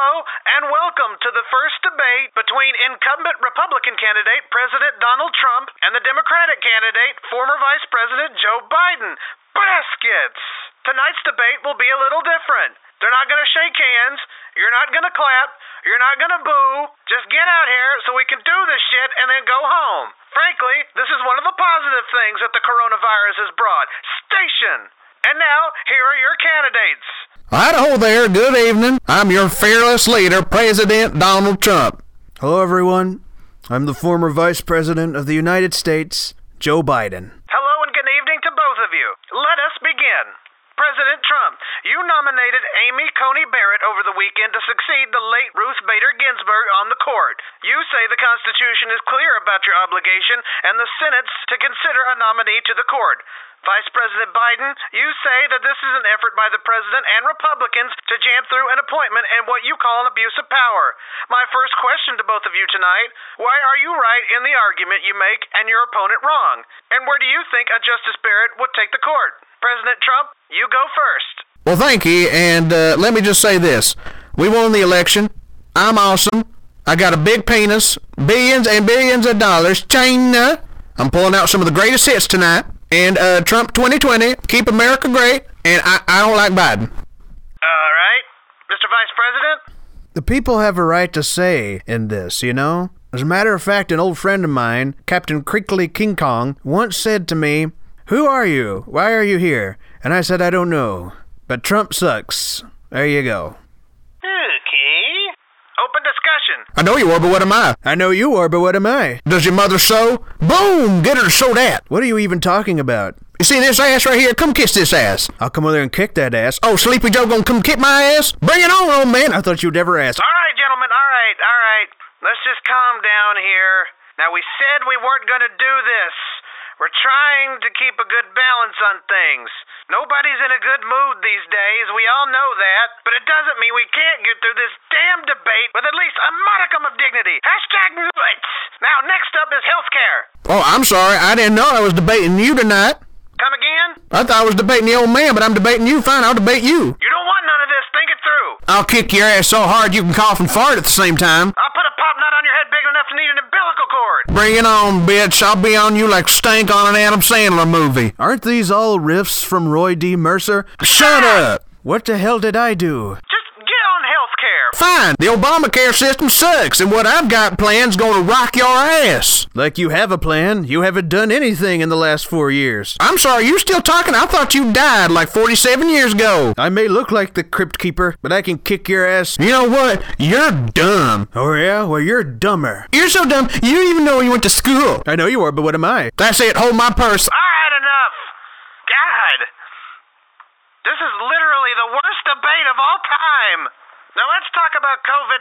Hello, and welcome to the first debate between incumbent Republican candidate President Donald Trump and the Democratic candidate, former Vice President Joe Biden. Baskets! Tonight's debate will be a little different. They're not going to shake hands. You're not going to clap. You're not going to boo. Just get out here so we can do this shit and then go home. Frankly, this is one of the positive things that the coronavirus has brought. Station! And now, here are your candidates. Idaho there, good evening. I'm your fearless leader, President Donald Trump. Hello, everyone. I'm the former Vice President of the United States, Joe Biden. Hello and good evening to both of you. Let us begin. President Trump, you nominated Amy Coney Barrett over the weekend to succeed the late Ruth Bader Ginsburg on the court. You say the Constitution is clear about your obligation and the Senate's to consider a nominee to the court. Vice President Biden, you say that this is an effort by the President and Republicans to jam through an appointment and what you call an abuse of power. My first question to both of you tonight why are you right in the argument you make and your opponent wrong? And where do you think a Justice Barrett would take the court? President Trump, you go first. Well, thank you, and uh, let me just say this. We won the election. I'm awesome. I got a big penis, billions and billions of dollars. China. I'm pulling out some of the greatest hits tonight. And uh, Trump 2020, keep America great, and I, I don't like Biden. All right. Mr. Vice President? The people have a right to say in this, you know? As a matter of fact, an old friend of mine, Captain Crinkly King Kong, once said to me, Who are you? Why are you here? And I said, I don't know. But Trump sucks. There you go. Okay. Open. I know you are, but what am I? I know you are, but what am I? Does your mother sew? Boom! Get her to sew that. What are you even talking about? You see this ass right here? Come kiss this ass. I'll come over there and kick that ass. Oh, Sleepy Joe gonna come kick my ass? Bring it on, old man. I thought you'd never ask. All right, gentlemen. All right, all right. Let's just calm down here. Now, we said we weren't going to do this. We're trying to keep a good balance on things. Nobody's in a good mood these days. We all know that. But it doesn't mean we can't get through this damn debate with at least a modicum of dignity. Hashtag nuts. Now, next up is healthcare. Oh, I'm sorry. I didn't know I was debating you tonight. Come again? I thought I was debating the old man, but I'm debating you. Fine, I'll debate you. You don't want none of this. Think it through. I'll kick your ass so hard you can cough and fart at the same time. I'll put a pop nut on your head big enough to need an umbilical cord. Bring it on, bitch. I'll be on you like stank on an Adam Sandler movie. Aren't these all riffs from Roy D. Mercer? Shut ah! up. What the hell did I do? Just get on healthcare. Fine. The Obamacare system sucks, and what I've got planned's gonna rock your ass. Like you have a plan. You haven't done anything in the last four years. I'm sorry, you still talking? I thought you died like 47 years ago. I may look like the Crypt Keeper, but I can kick your ass. You know what? You're dumb. Oh yeah? Well, you're dumber. You're so dumb, you don't even know where you went to school. I know you are, but what am I? That's it. Hold my purse. I had enough. God. This is literally the worst debate of all time. Now let's talk about COVID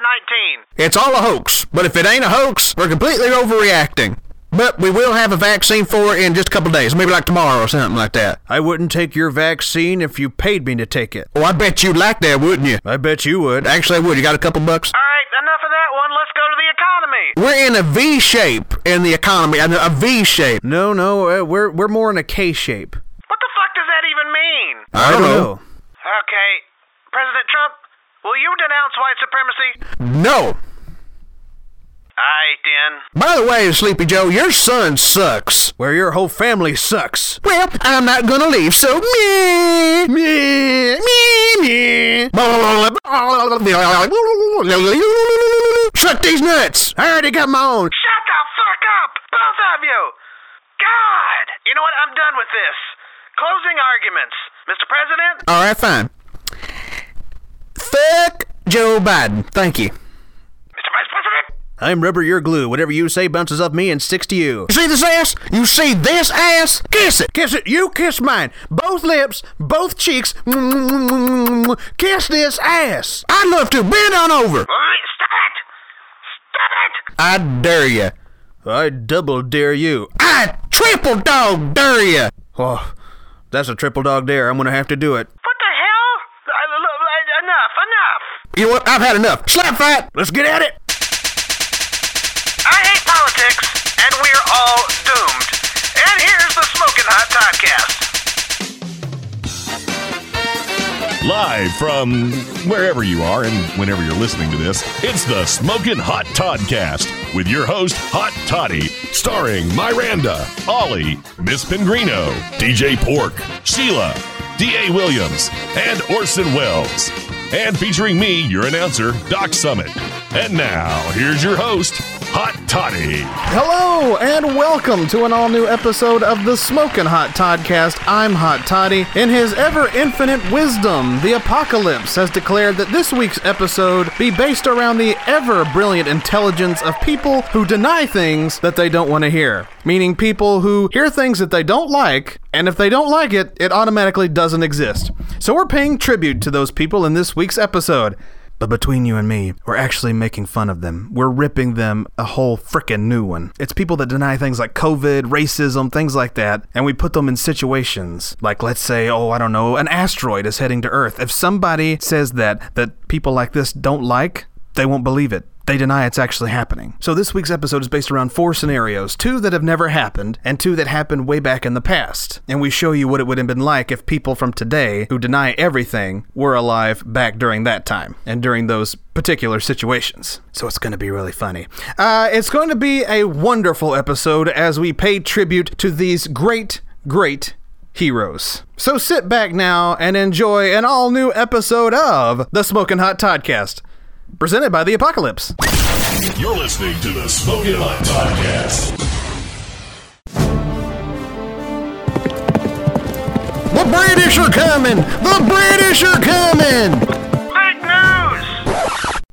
19. It's all a hoax. But if it ain't a hoax, we're completely overreacting. But we will have a vaccine for it in just a couple days, maybe like tomorrow or something like that. I wouldn't take your vaccine if you paid me to take it. Oh, I bet you'd like that, wouldn't you? I bet you would. Actually, I would. You got a couple bucks? All right, enough of that one. Let's go to the economy. We're in a V shape in the economy. A V shape. No, no, uh, we're we're more in a K shape. What the fuck does that even mean? I don't know. Okay, President Trump, will you denounce white supremacy? No. Aight, then. By the way, Sleepy Joe, your son sucks. Where your whole family sucks. Well, I'm not gonna leave, so meh, meh, meh, meh. Shut these nuts! I already got my own. Shut the fuck up, both of you. God. You know what? I'm done with this. Closing arguments. Mr. President? All right, fine. Fuck Joe Biden. Thank you. Mr. Vice President? I'm rubber, you're glue. Whatever you say bounces off me and sticks to you. You see this ass? You see this ass? Kiss it. Kiss it. You kiss mine. Both lips, both cheeks. Kiss this ass. I'd love to. Bend on over. Stop it! Stop it! I dare you. I double dare you. I triple dog dare you. Oh, that's a triple dog dare. I'm gonna have to do it. What the hell? I, I, enough, enough. You know what? I've had enough. Slap fight. Let's get at it. I hate politics, and we're all doomed. And here's the Smoking Hot Podcast. Live from wherever you are and whenever you're listening to this, it's the Smoking Hot Toddcast with your host, Hot Toddy, starring Miranda, Ollie, Miss Pingrino, DJ Pork, Sheila, D.A. Williams, and Orson Welles. And featuring me, your announcer, Doc Summit. And now, here's your host, Hot Toddy. Hello and welcome to an all new episode of the Smoking Hot Toddcast. I'm Hot Toddy. In his ever infinite wisdom, the Apocalypse has declared that this week's episode be based around the ever brilliant intelligence of people who deny things that they don't want to hear. Meaning people who hear things that they don't like, and if they don't like it, it automatically doesn't exist. So we're paying tribute to those people in this week's episode. But between you and me, we're actually making fun of them. We're ripping them a whole frickin' new one. It's people that deny things like COVID, racism, things like that, and we put them in situations like, let's say, oh, I don't know, an asteroid is heading to Earth. If somebody says that, that people like this don't like, they won't believe it. They deny it's actually happening. So this week's episode is based around four scenarios two that have never happened, and two that happened way back in the past. And we show you what it would have been like if people from today who deny everything were alive back during that time and during those particular situations. So it's going to be really funny. Uh, it's going to be a wonderful episode as we pay tribute to these great, great heroes. So sit back now and enjoy an all new episode of the Smoking Hot Toddcast presented by the Apocalypse. You're listening to the Smoking Hot Podcast. The British are coming! The British are coming! Fake news!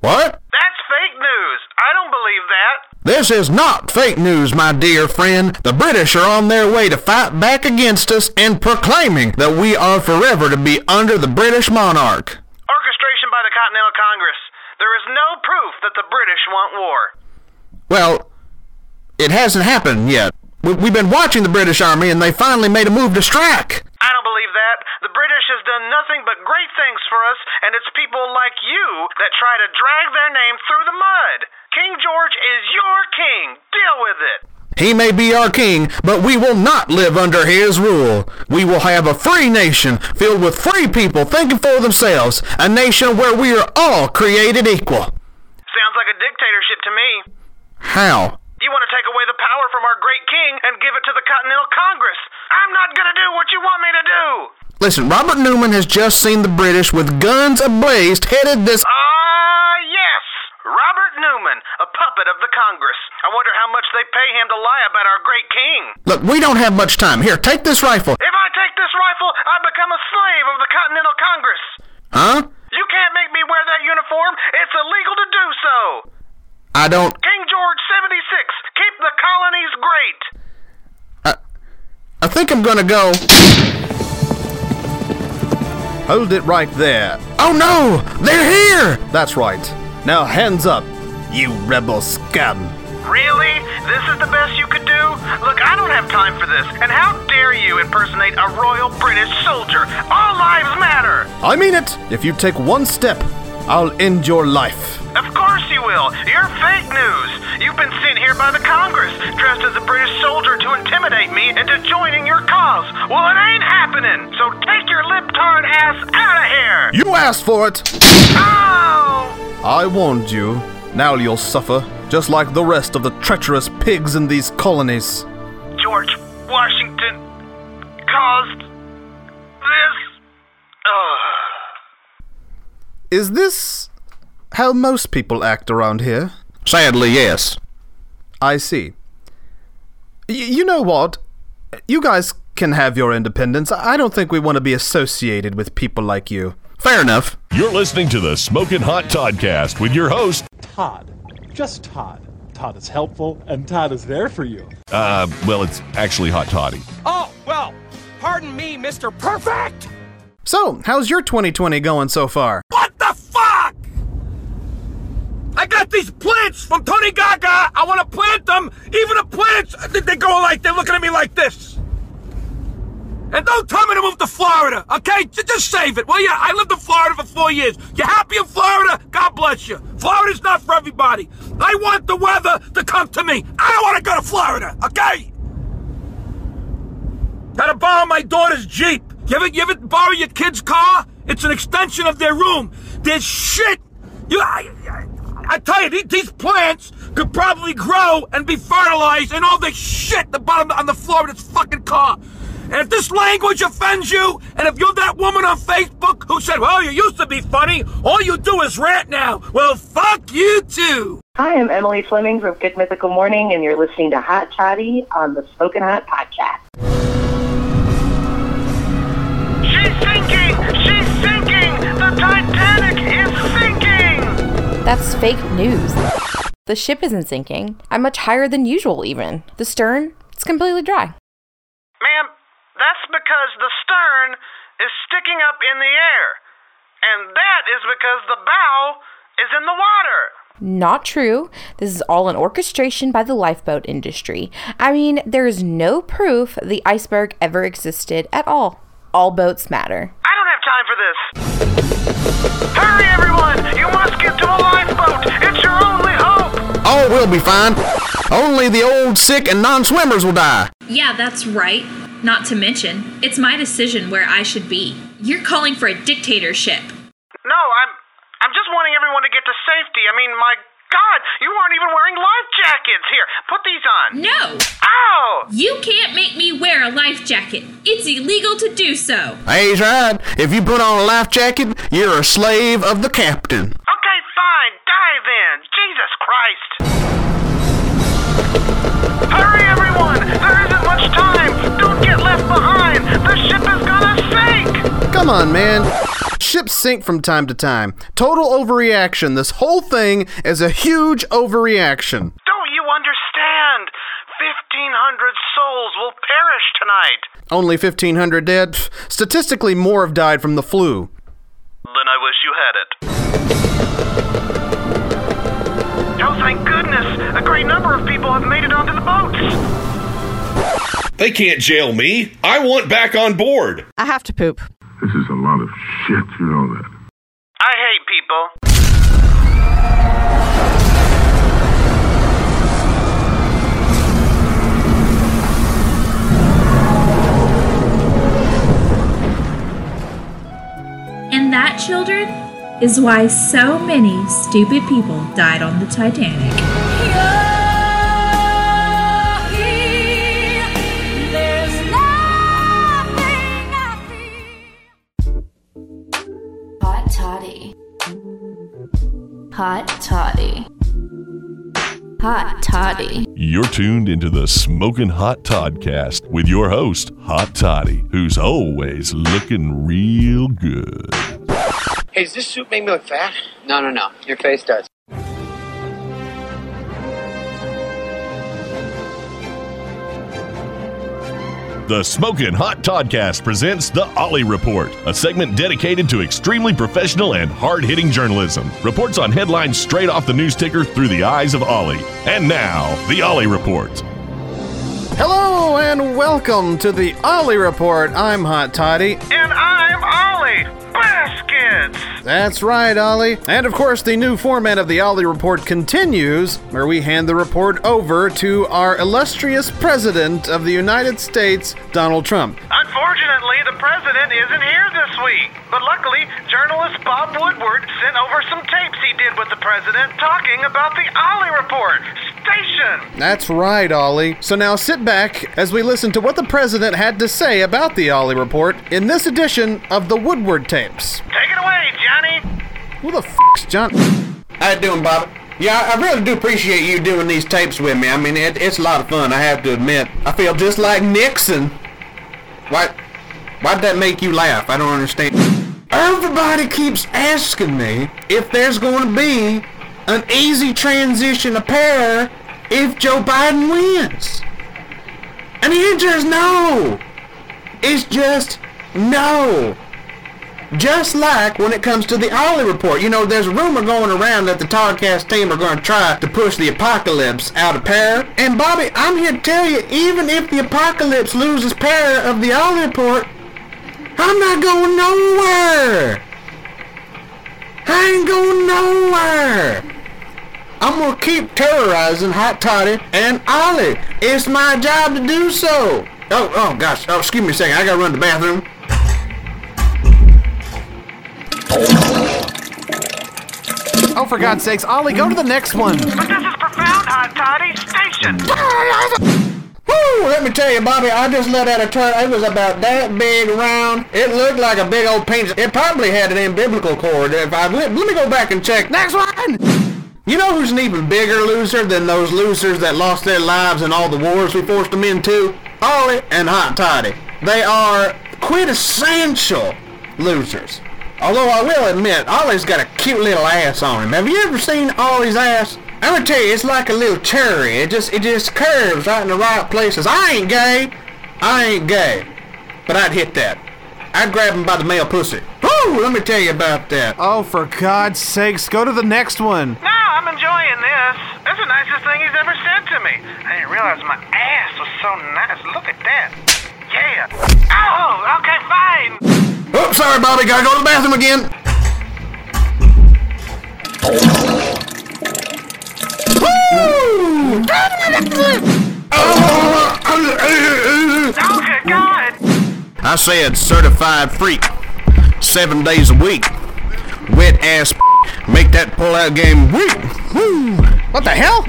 What? That's fake news. I don't believe that. This is not fake news, my dear friend. The British are on their way to fight back against us and proclaiming that we are forever to be under the British monarch. Orchestration by the Continental Congress. There is no proof that the British want war. Well, it hasn't happened yet. We- We've been watching the British Army and they finally made a move to strike. I don't believe that. The British has done nothing but great things for us, and it's people like you that try to drag their name through the mud. King George is your king. Deal with it. He may be our king, but we will not live under his rule. We will have a free nation filled with free people thinking for themselves, a nation where we are all created equal. Sounds like a dictatorship to me. How? You want to take away the power from our great king and give it to the Continental Congress. I'm not going to do what you want me to do. Listen, Robert Newman has just seen the British with guns ablaze headed this. Yes. Robert Newman, a puppet of the Congress. I wonder how much they pay him to lie about our great king. Look, we don't have much time. Here, take this rifle. If I take this rifle, I become a slave of the Continental Congress. Huh? You can't make me wear that uniform. It's illegal to do so. I don't. King George 76, keep the colonies great. I I think I'm gonna go. Hold it right there. Oh no! They're here! That's right. Now hands up, you rebel scum. Really? This is the best you could do? Look, I don't have time for this. And how dare you impersonate a royal British soldier? All lives matter. I mean it. If you take one step, I'll end your life. Of course you will. You're fake news. You've been sent here by the Congress, dressed as a British soldier to intimidate me into joining your cause. Well, it ain't happening. So take your libtard ass out of here. You asked for it. Ow! I warned you. Now you'll suffer, just like the rest of the treacherous pigs in these colonies. George Washington caused this. Ugh. Is this how most people act around here? Sadly, yes. I see. Y- you know what? You guys can have your independence. I don't think we want to be associated with people like you. Fair enough. You're listening to the Smoking Hot Toddcast with your host, Todd. Just Todd. Todd is helpful, and Todd is there for you. uh, well, it's actually Hot Toddy. Oh, well, pardon me, Mr. Perfect! So, how's your 2020 going so far? What the fuck? I got these plants from Tony Gaga. I want to plant them. Even the plants, they- they go like, they're looking at me like this. And don't tell me to move to Florida, okay? Just save it, Well, yeah, I lived in Florida for four years. You happy in Florida? God bless you. Florida's not for everybody. I want the weather to come to me. I don't want to go to Florida, okay? Gotta borrow my daughter's Jeep. You ever, you ever borrow your kid's car? It's an extension of their room. There's shit. You, I, I, I tell you, these, plants could probably grow and be fertilized and all this shit the bottom on the floor of this fucking car. And if this language offends you, and if you're that woman on Facebook who said, well, you used to be funny, all you do is rant now, well, fuck you too. Hi, I'm Emily Fleming from Good Mythical Morning, and you're listening to Hot Toddy on the Spoken Hot Podcast. That's fake news. The ship isn't sinking. I'm much higher than usual, even. The stern, it's completely dry. Ma'am, that's because the stern is sticking up in the air. And that is because the bow is in the water. Not true. This is all an orchestration by the lifeboat industry. I mean, there is no proof the iceberg ever existed at all. All boats matter. I don't have time for this. Hurry, everyone! You must get to a lifeboat! It's your only hope! Oh, we'll be fine. Only the old, sick, and non-swimmers will die. Yeah, that's right. Not to mention, it's my decision where I should be. You're calling for a dictatorship. No, I'm I'm just wanting everyone to get to safety. I mean, my God, you aren't even wearing life jackets. Here, put these on. No! Ow! You can't make me wear a life jacket. It's illegal to do so. Hey, right. If you put on a life jacket, you're a slave of the captain. Okay, fine. Die then. Jesus Christ. Hurry, everyone! There isn't much time. Don't get left behind. The ship is gonna sink. Come on, man. Ships sink from time to time. Total overreaction. This whole thing is a huge overreaction. Don't you understand? 1,500 souls will perish tonight. Only 1,500 dead. Pff, Statistically, more have died from the flu. Then I wish you had it. Oh, thank goodness! A great number of people have made it onto the boats. They can't jail me. I want back on board. I have to poop. This is a lot of shit, you know that. I hate people. And that, children, is why so many stupid people died on the Titanic. Hot toddy. Hot toddy. You're tuned into the Smoking Hot Toddcast with your host, Hot Toddy, who's always looking real good. Hey, does this suit make me look fat? No, no, no. Your face does. The Smoking Hot Toddcast presents The Ollie Report, a segment dedicated to extremely professional and hard hitting journalism. Reports on headlines straight off the news ticker through the eyes of Ollie. And now, The Ollie Report. Hello and welcome to the Ollie Report. I'm Hot Toddy. And I'm Ollie. Baskets. That's right, Ollie. And of course, the new format of the Ollie Report continues, where we hand the report over to our illustrious President of the United States, Donald Trump. Unfortunately, the president isn't here this week. But luckily, journalist Bob Woodward sent over some tapes he did with the president talking about the Ollie Report. Station. That's right, Ollie. So now sit back as we listen to what the president had to say about the Ollie Report in this edition of the Woodward tapes. Take it away, Johnny. Who the f***'s John? How you doing, Bobby? Yeah, I really do appreciate you doing these tapes with me. I mean, it, it's a lot of fun, I have to admit. I feel just like Nixon. Why, why'd that make you laugh? I don't understand. Everybody keeps asking me if there's going to be an easy transition of power if Joe Biden wins. And the answer is no. It's just no. Just like when it comes to the Ollie report. You know, there's a rumor going around that the Toddcast team are going to try to push the apocalypse out of power. And Bobby, I'm here to tell you, even if the apocalypse loses power of the Ollie report, I'm not going nowhere. I ain't going nowhere. I'm gonna keep terrorizing Hot Toddy and Ollie. It's my job to do so. Oh, oh gosh. Oh, excuse me a second. I gotta run to the bathroom. Oh, for God's sakes, Ollie, go to the next one. But this is profound, Hot Toddy. Station. Woo! Let me tell you, Bobby, I just let out a turn. It was about that big round. It looked like a big old penis. It probably had an umbilical cord. If I let, let me go back and check. Next one. You know who's an even bigger loser than those losers that lost their lives in all the wars we forced them into? Ollie and Hot Toddy. They are quintessential losers. Although I will admit, Ollie's got a cute little ass on him. Have you ever seen Ollie's ass? I'm gonna tell you, it's like a little cherry. It just it just curves right in the right places. I ain't gay. I ain't gay. But I'd hit that. I'd grab him by the male pussy. Woo! Let me tell you about that. Oh, for God's sakes, go to the next one. No, I'm enjoying this. That's the nicest thing he's ever said to me. I didn't realize my ass was so nice. Look at that. Yeah. Oh, okay, fine. Oh, sorry, Bobby. Gotta go to the bathroom again. Woo! Okay, God. I said certified freak. Seven days a week. Wet ass make that pull out game weak. Woo! What the hell?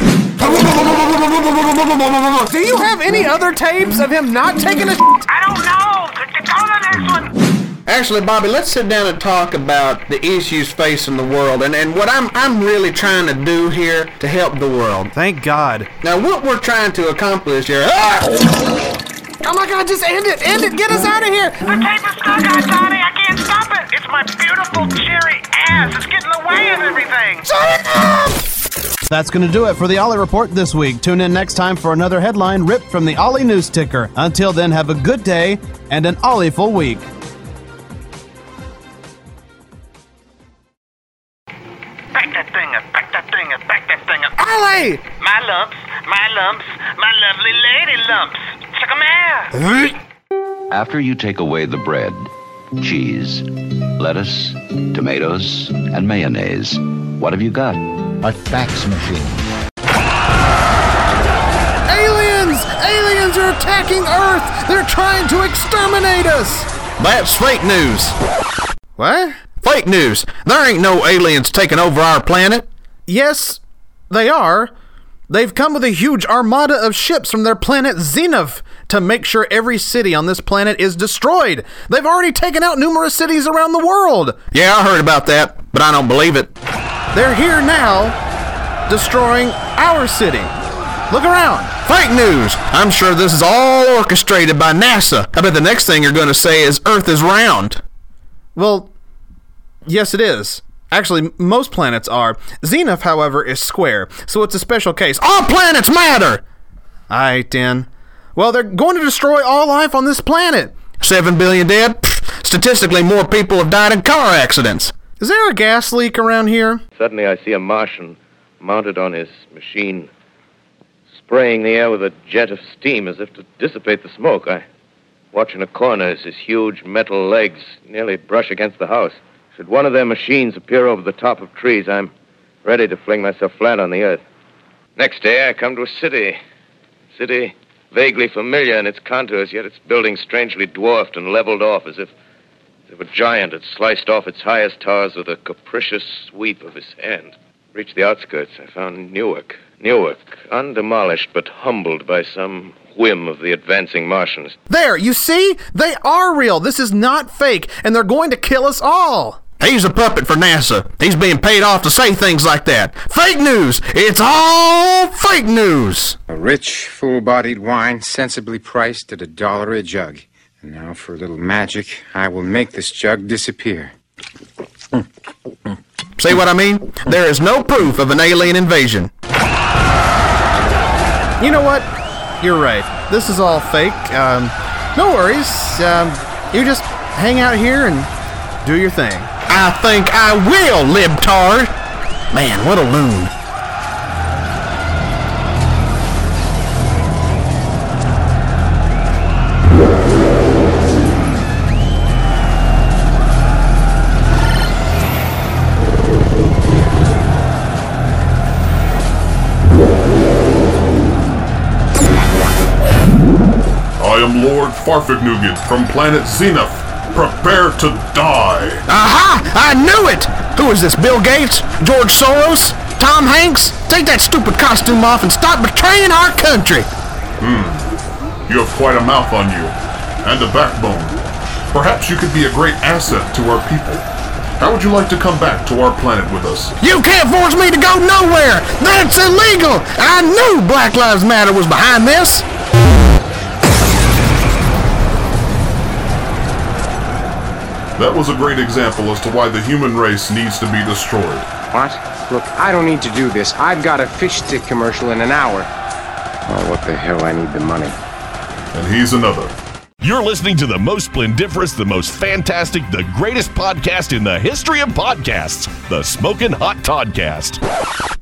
Do you have any other tapes of him not taking a I don't know. Go to the next one. Actually, Bobby, let's sit down and talk about the issues facing the world and, and what I'm I'm really trying to do here to help the world. Thank God. Now, what we're trying to accomplish here. Ah! Oh my God, just end it, end it, get us out of here. The tape is stuck, Hot Toddy. I can't stop it. It's my beautiful cherry ass. It's getting in the way of everything. That's going to do it for the Ollie Report this week. Tune in next time for another headline ripped from the Ollie News Ticker. Until then, have a good day and an Ollie-ful week. Thing My lumps. My lumps. My lovely lady lumps. Check 'em out. After you take away the bread, cheese, lettuce, tomatoes, and mayonnaise, what have you got? A fax machine. Aliens! Aliens are attacking Earth! They're trying to exterminate us! That's fake news. What? Fake news. There ain't no aliens taking over our planet. Yes, they are. They've come with a huge armada of ships from their planet Zenith to make sure every city on this planet is destroyed. They've already taken out numerous cities around the world. Yeah, I heard about that, but I don't believe it. They're here now, destroying our city. Look around. Fake news. I'm sure this is all orchestrated by NASA. I bet the next thing you're going to say is Earth is round. Well, yes, it is. Actually, most planets are. Zenith, however, is square, so it's a special case. All planets matter. Aight, then. Well, they're going to destroy all life on this planet. Seven billion dead. Pfft, Statistically, more people have died in car accidents. Is there a gas leak around here? Suddenly, I see a Martian mounted on his machine, spraying the air with a jet of steam as if to dissipate the smoke. I watch in a corner as his huge metal legs nearly brush against the house. Should one of their machines appear over the top of trees, I'm ready to fling myself flat on the earth. Next day, I come to a city. City vaguely familiar in its contours, yet its buildings strangely dwarfed and leveled off as if, as if a giant had sliced off its highest towers with a capricious sweep of his hand. Reached the outskirts, I found Newark. Newark, undemolished but humbled by some whim of the advancing Martians. There, you see? They are real. This is not fake, and they're going to kill us all. He's a puppet for NASA. He's being paid off to say things like that. Fake news. It's all fake news. A rich, full bodied wine, sensibly priced at a dollar a jug. And now, for a little magic, I will make this jug disappear. See what I mean? There is no proof of an alien invasion. You know what? You're right. This is all fake. Um, no worries. Um, you just hang out here and do your thing. I think I will, libtard. Man, what a loon. I am Lord Farfignugan from planet Zenith, prepare to die. Aha! I knew it! Who is this, Bill Gates? George Soros? Tom Hanks? Take that stupid costume off and stop betraying our country! Hmm. You have quite a mouth on you, and a backbone. Perhaps you could be a great asset to our people. How would you like to come back to our planet with us? You can't force me to go nowhere! That's illegal! I knew Black Lives Matter was behind this! That was a great example as to why the human race needs to be destroyed. What? Look, I don't need to do this. I've got a fish stick commercial in an hour. Oh, what the hell? I need the money. And he's another. You're listening to the most splendiferous, the most fantastic, the greatest podcast in the history of podcasts, the Smoking Hot Toddcast.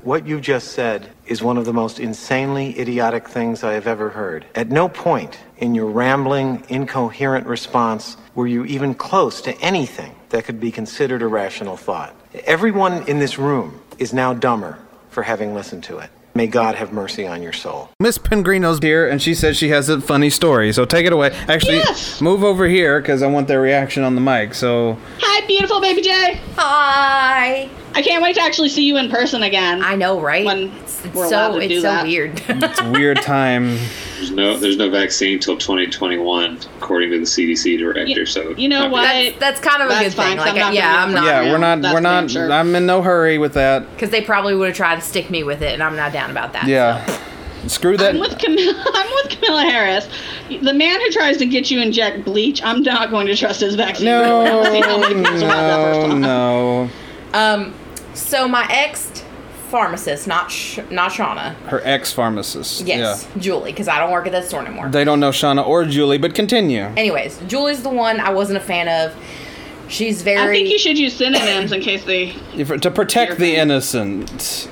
What you just said is one of the most insanely idiotic things I have ever heard. At no point in your rambling, incoherent response were you even close to anything that could be considered a rational thought. Everyone in this room is now dumber for having listened to it. May God have mercy on your soul. Miss Pengrino's here, and she says she has a funny story. So take it away. Actually, move over here because I want their reaction on the mic. So Hi, beautiful baby Jay. Hi. I can't wait to actually see you in person again. I know, right? When we're so- allowed to it's do so that. weird. it's a weird time. There's no there's no vaccine until 2021, according to the CDC director. so You know what? That's, that's kind of a good fine, thing. 'cause Like, I'm yeah, I'm not. yeah, we're not. That's we're not. sure. I'm in no hurry with that. Because they probably would have tried to stick me with it, and I'm not down about that. Yeah. Screw that. I'm with Camilla. I'm with Camilla Harris. The man who tries to get you inject bleach, I'm not going to trust his vaccine. No, See how many people have that first no, no. Um, so my ex pharmacist, not Sh- not Shauna. Her ex pharmacist. Yes, Julie, because I don't work at that store anymore. They don't know Shauna or Julie, but continue. Anyways, Julie's the one I wasn't a fan of. She's very. I think you should use synonyms in case they. To protect the innocent.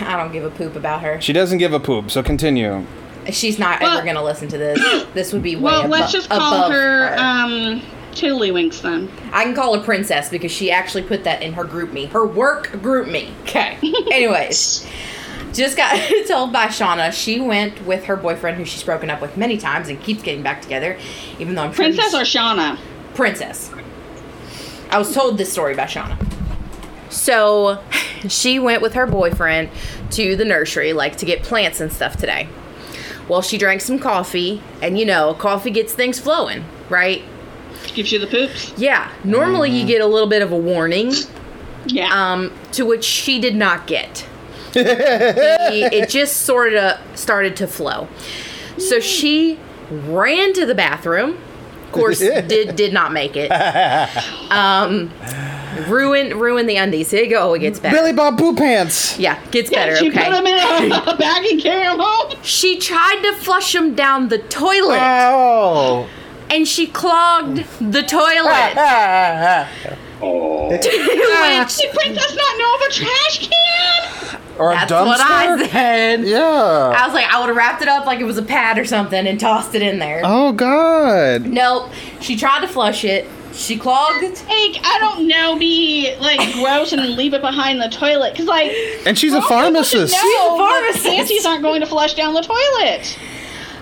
I don't give a poop about her. She doesn't give a poop, so continue. She's not ever gonna listen to this. This would be way Well, abo- let's just call above her, um, Tiddlywinks then. I can call her princess because she actually put that in her GroupMe, her work GroupMe. Okay. Anyways, just got told by Shauna she went with her boyfriend who she's broken up with many times and keeps getting back together, even though I'm Princess he's- or Shauna? Princess. I was told this story by Shauna. So she went with her boyfriend to the nursery, like to get plants and stuff today. Well, she drank some coffee, and you know, coffee gets things flowing, right? Gives you the poops? Yeah. Normally you get a little bit of a warning. Yeah. Um, to which she did not get. The- it just sort of started to flow. So she ran to the bathroom. Of course, did did not make it. Um, ruined ruined the undies. Here you go. It gets better. Billy Bob Poo Pants. Yeah, gets Yeah, better. she okay. put 'em in a- a bag and carry 'em home. She tried to flush them down the toilet. Oh. And she clogged the toilet. Oh. Which- ah. Did Princess not know of a trash can? Or a That's dumpster? what I said. Yeah. I was like, I would have wrapped it up like it was a pad or something and tossed it in there. Oh God. Nope. She tried to flush it. She clogged. Like, I don't know, be like gross and leave it behind the toilet. Because, like, And she's a most people should pharmacist. know She's a pharmacist. Panties aren't going to flush down the toilet.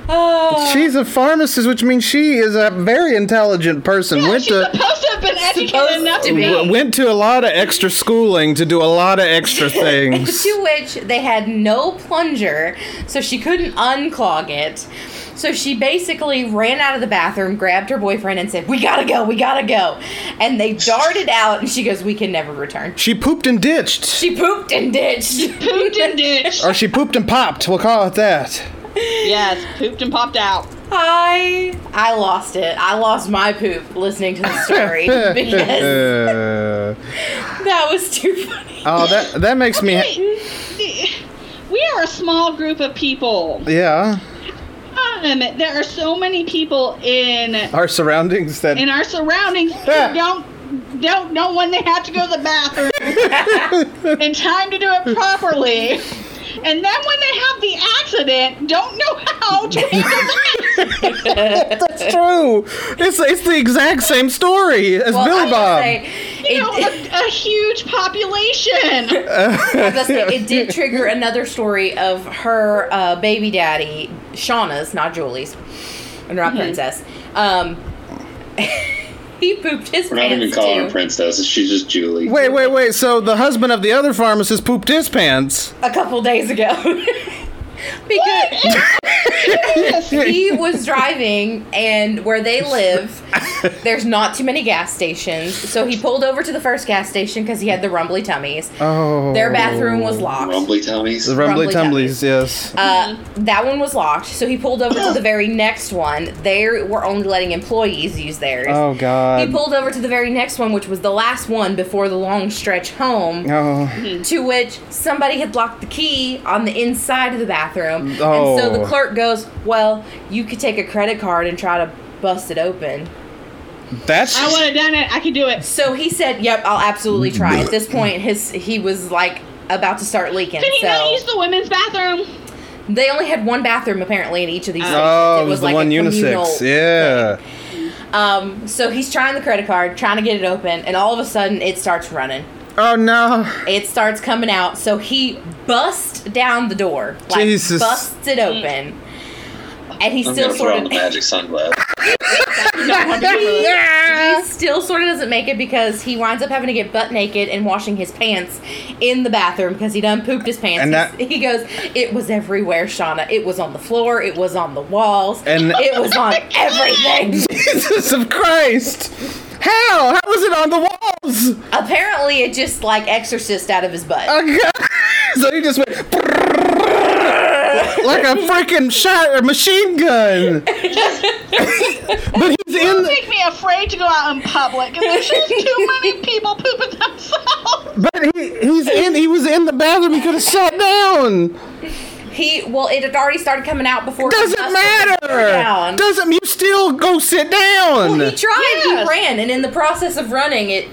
Oh. She's a pharmacist, which means she is a very intelligent person. Yeah, went she's to supposed to have been educated enough to be. went to a lot of extra schooling to do a lot of extra things. to which they had no plunger, so she couldn't unclog it. So she basically ran out of the bathroom, grabbed her boyfriend, and said, We gotta go, we gotta go. And they darted out, and she goes, We can never return. She pooped and ditched. She pooped and ditched. Pooped and ditched. Or she pooped and popped. We'll call it that. Yes, pooped and popped out. I I lost it. I lost my poop listening to the story because that was too funny. oh, that that makes me. We are a small group of people. Yeah. Um, there are so many people in Our surroundings that. in our surroundings who don't don't know when they have to go to the bathroom in time to do it properly. And then when they have the accident, don't know how to handle that. That's true. It's it's the exact same story as Well, Billy Bob. gonna say, You know, a, a huge population. I say, it did trigger another story of her uh, baby daddy, Shauna's, not Julie's, and not Mhm. Princess. Um, he pooped his We're not even calling too. her princess. She's just Julie. Wait, wait, wait. So the husband of the other pharmacist pooped his pants. a couple days ago. because he was driving and where they live there's not too many gas stations so he pulled over to the first gas station because he had the rumbly tummies Oh. their bathroom was locked Rumbly tummies. The rumbly, Rumbly tumblies, yes. uh, that one was locked so he pulled over to the very next one they were only letting employees use theirs Oh god. he pulled over to the very next one which was the last one before the long stretch home Oh. to which somebody had locked the key on the inside of the bathroom. And Oh. so the clerk goes, Well, you could take a credit card and try to bust it open. That's. I would have done it. I could do it. So he said, Yep, I'll absolutely try. At this point, his he was like about to start leaking. Can he so not use the women's bathroom? they only had one bathroom apparently in each of these stations. Oh, it was, the like one a communal unisex. Yeah. Um, so he's trying the credit card, trying to get it open, and all of a sudden it starts running. Oh no. It starts coming out, so he busts down the door, like Jesus. busts it open, and he I'm still gonna sort throw of on the magic sunglasses. he still sort of doesn't make it because he winds up having to get butt naked and washing his pants in the bathroom because he done pooped his pants. And that- he goes, "It was everywhere, Shauna. It was on the floor. It was on the walls. And- it was on everything." Jesus of Christ. How? How was it on the walls? Apparently, it just like exorcist out of his butt. God. So he just went like a freaking shot or machine gun. but he's Don't in. make me afraid to go out in public because there's just too many people pooping themselves. But he, he's in. He was in the bathroom. He could have sat down. He well, it had already started coming out before. Doesn't matter. Down. Doesn't you still go sit down? Well, he tried. Yes. He ran, and in the process of running, it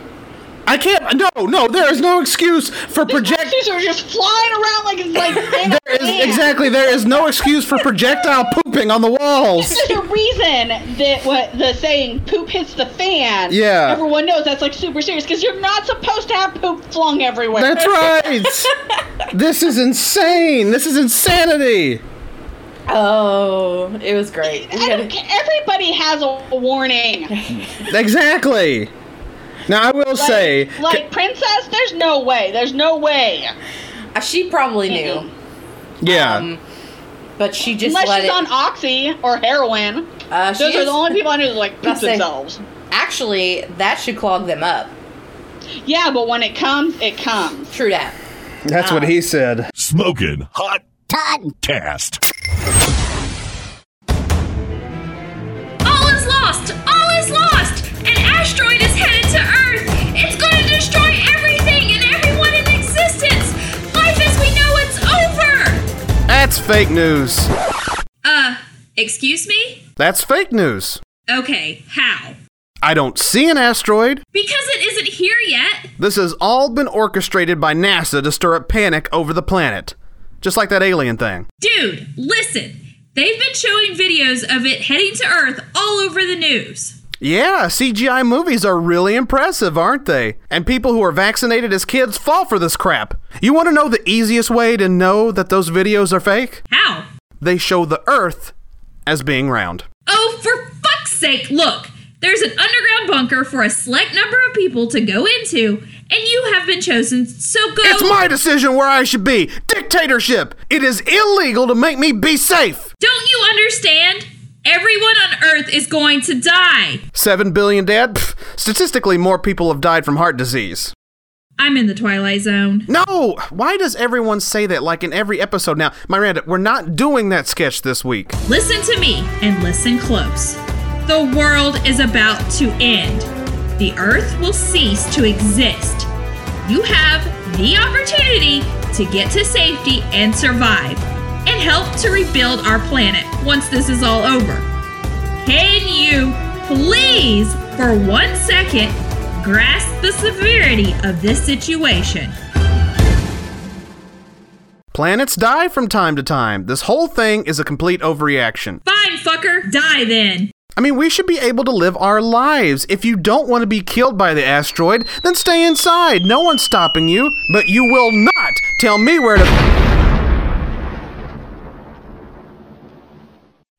I can't. No, no. There is no excuse for projectiles These are just flying around like it's like There is, exactly. There is no excuse for projectile pooping on the walls. There's a reason that what the saying "poop hits the fan." Yeah. Everyone knows that's like super serious because you're not supposed to have poop flung everywhere. That's right. this is insane. This is insanity. oh, it was great. I don't Everybody has a warning. Exactly. Now I will Like, say, like princess, there's no way. There's no way. Uh, she probably knew, yeah. um, but she just Unless let she's it. on oxy or heroin. uh, she Those are the only people I know that like poop I'll say- themselves. Actually, that should clog them up. Yeah, but when it comes, it comes. True that. that's what he said. Smoking Hot Podcast. All is lost! All is lost! An asteroid is headed to Earth! It's going to destroy everything and everyone in existence! Life as we know it's over! That's fake news. Uh, excuse me? That's fake news. Okay, how? I don't see an asteroid. Because it isn't here yet! This has all been orchestrated by NASA to stir up panic over the planet. Just like that alien thing. Dude, listen! They've been showing videos of it heading to Earth all over the news. Yeah, CGI movies are really impressive, aren't they? And people who are vaccinated as kids fall for this crap. You want to know the easiest way to know that those videos are fake? How? They show the Earth as being round. Oh, for fuck's sake, look! There's an underground bunker for a select number of people to go into, and you have been chosen, so go. It's my decision where I should be. Dictatorship. It is illegal to make me be safe. Don't you understand? Everyone on Earth is going to die. Seven billion dead? Pff, statistically, more people have died from heart disease. I'm in the Twilight Zone. No! Why does everyone say that like in every episode now? Miranda, we're not doing that sketch this week. Listen to me and listen close. The world is about to end. The Earth will cease to exist. You have the opportunity to get to safety and survive, and help to rebuild our planet once this is all over. Can you please, for one second, grasp the severity of this situation? Planets die from time to time. This whole thing is a complete overreaction. Fine, fucker, die then. I mean, we should be able to live our lives. If you don't want to be killed by the asteroid, then stay inside. No one's stopping you. But you will not tell me where to.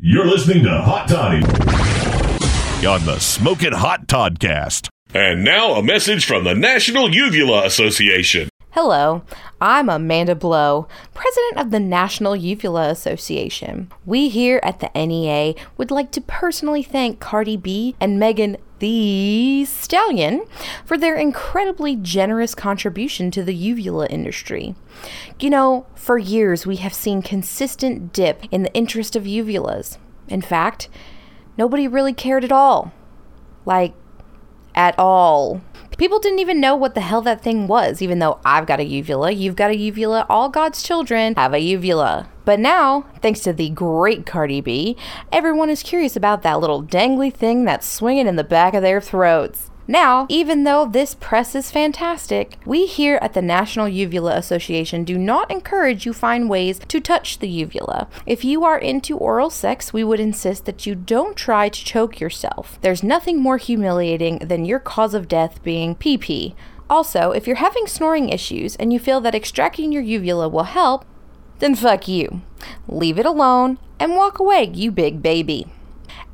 You're listening to Hot Toddy. on the Smoking Hot Toddcast. And now a message from the National Uvula Association. Hello, I'm Amanda Blow, president of the National Uvula Association. We here at the NEA would like to personally thank Cardi B and Megan the Stallion for their incredibly generous contribution to the uvula industry. You know, for years we have seen consistent dip in the interest of uvulas. In fact, nobody really cared at all. Like, at all. People didn't even know what the hell that thing was, even though I've got a uvula, you've got a uvula, all God's children have a uvula. But now, thanks to the great Cardi B, everyone is curious about that little dangly thing that's swinging in the back of their throats. Now, even though this press is fantastic, we here at the National Uvula Association do not encourage you find ways to touch the uvula. If you are into oral sex, we would insist that you don't try to choke yourself. There's nothing more humiliating than your cause of death being pee pee. Also, if you're having snoring issues and you feel that extracting your uvula will help, then fuck you. Leave it alone and walk away, you big baby.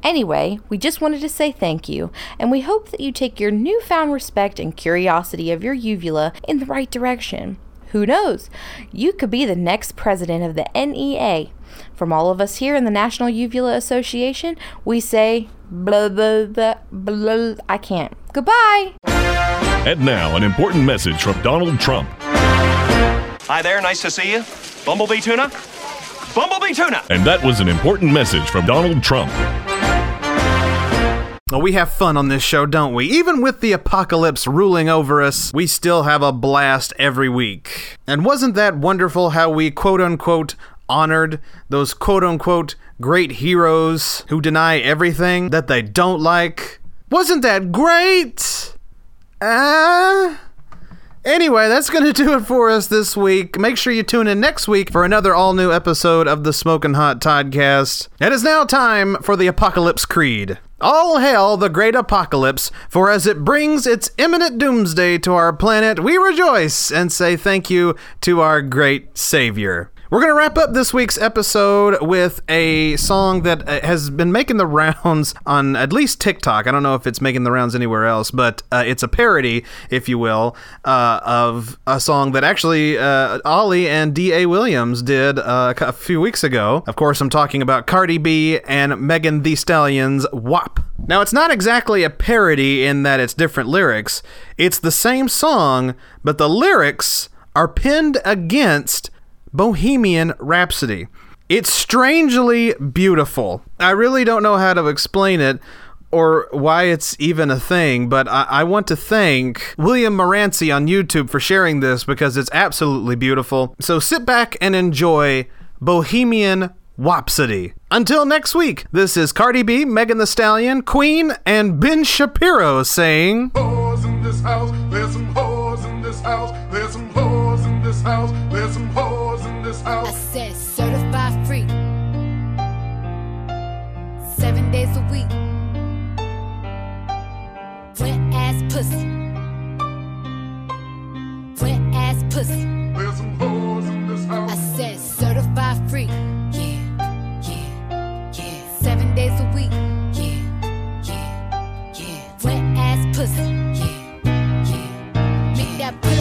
Anyway, we just wanted to say thank you, and we hope that you take your newfound respect and curiosity of your uvula in the right direction. Who knows? You could be the next president of the NEA. From all of us here in the National Uvula Association, we say blah blah blah blah. I can't. Goodbye. And now, an important message from Donald Trump. Hi there, nice to see you. Bumblebee tuna? Bumblebee tuna! And that was an important message from Donald Trump. Well, we have fun on this show, don't we? Even with the apocalypse ruling over us, we still have a blast every week. And wasn't that wonderful how we quote unquote honored those quote unquote great heroes who deny everything that they don't like? Wasn't that great? Ah. Uh, Anyway, that's going to do it for us this week. Make sure you tune in next week for another all new episode of the Smoking Hot Toddcast. It is now time for the Apocalypse Creed. All hail the great apocalypse, for as it brings its imminent doomsday to our planet, we rejoice and say thank you to our great Savior. We're going to wrap up this week's episode with a song that uh, has been making the rounds on at least TikTok. I don't know if it's making the rounds anywhere else, but uh, it's a parody, if you will, uh, of a song that actually uh, Ollie and D.A. Williams did uh, a few weeks ago. Of course, I'm talking about Cardi B and Megan The Stallion's WAP. Now, it's not exactly a parody in that it's different lyrics, it's the same song, but the lyrics are pinned against Bohemian Rhapsody. It's strangely beautiful. I really don't know how to explain it or why it's even a thing, but I, I, want to thank William Moranci on YouTube for sharing this because it's absolutely beautiful. So sit back and enjoy Bohemian Wapsody. Until next week, this is Cardi B, Megan the Stallion, Queen, and Ben Shapiro saying. Whores in this house, there's some whores in this house, there's some whores in this house, Seven days a week. Wet ass pussy. Wet ass pussy. There's some whores in this house. I said certified free. Yeah, yeah, yeah. Seven days a week. Yeah, yeah, yeah. Wet ass pussy. Yeah, yeah. Make that put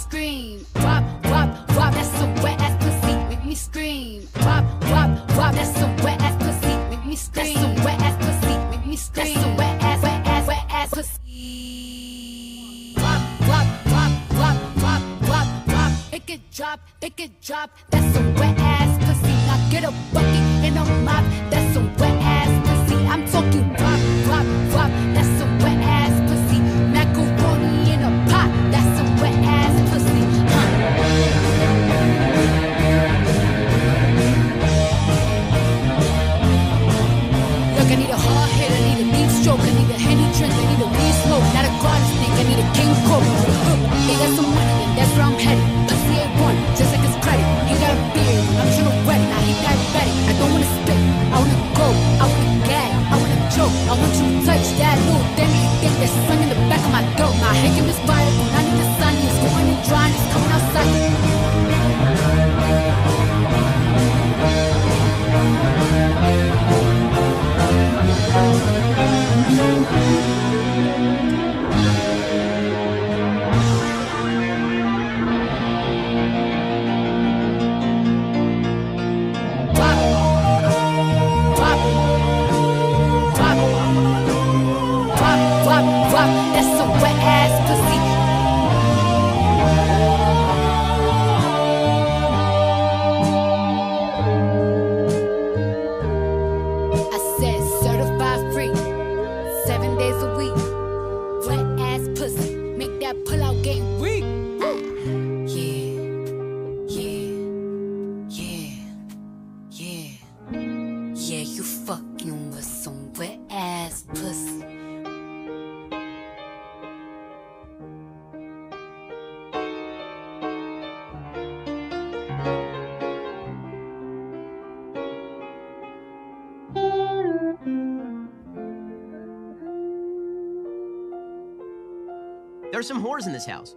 scream. Wop, wop, wop. That's some wet ass pussy, make me scream. Wop, wop, wop. That's some wet ass pussy, make me scream. That's some wet ass pussy, make me scream. That's some wet ass, wet ass, wet ass pussy. Wop, wop, wop, wop, wop, wop, wop. It drop, make it drop. That's some wet drink, I need a weed smoke, not a garden snake, I need a king cobra. Look, they got some money, and that's where I'm headed. Pussy ain't one, just like his credit. He got a beard, I'm tryna wet it, now he diabetic. I don't wanna spit, I wanna go, I wanna gag, I wanna choke, I want you to touch that little thing. You think there's sun in the back of my throat. My hanging is viable, There's some whores in this house.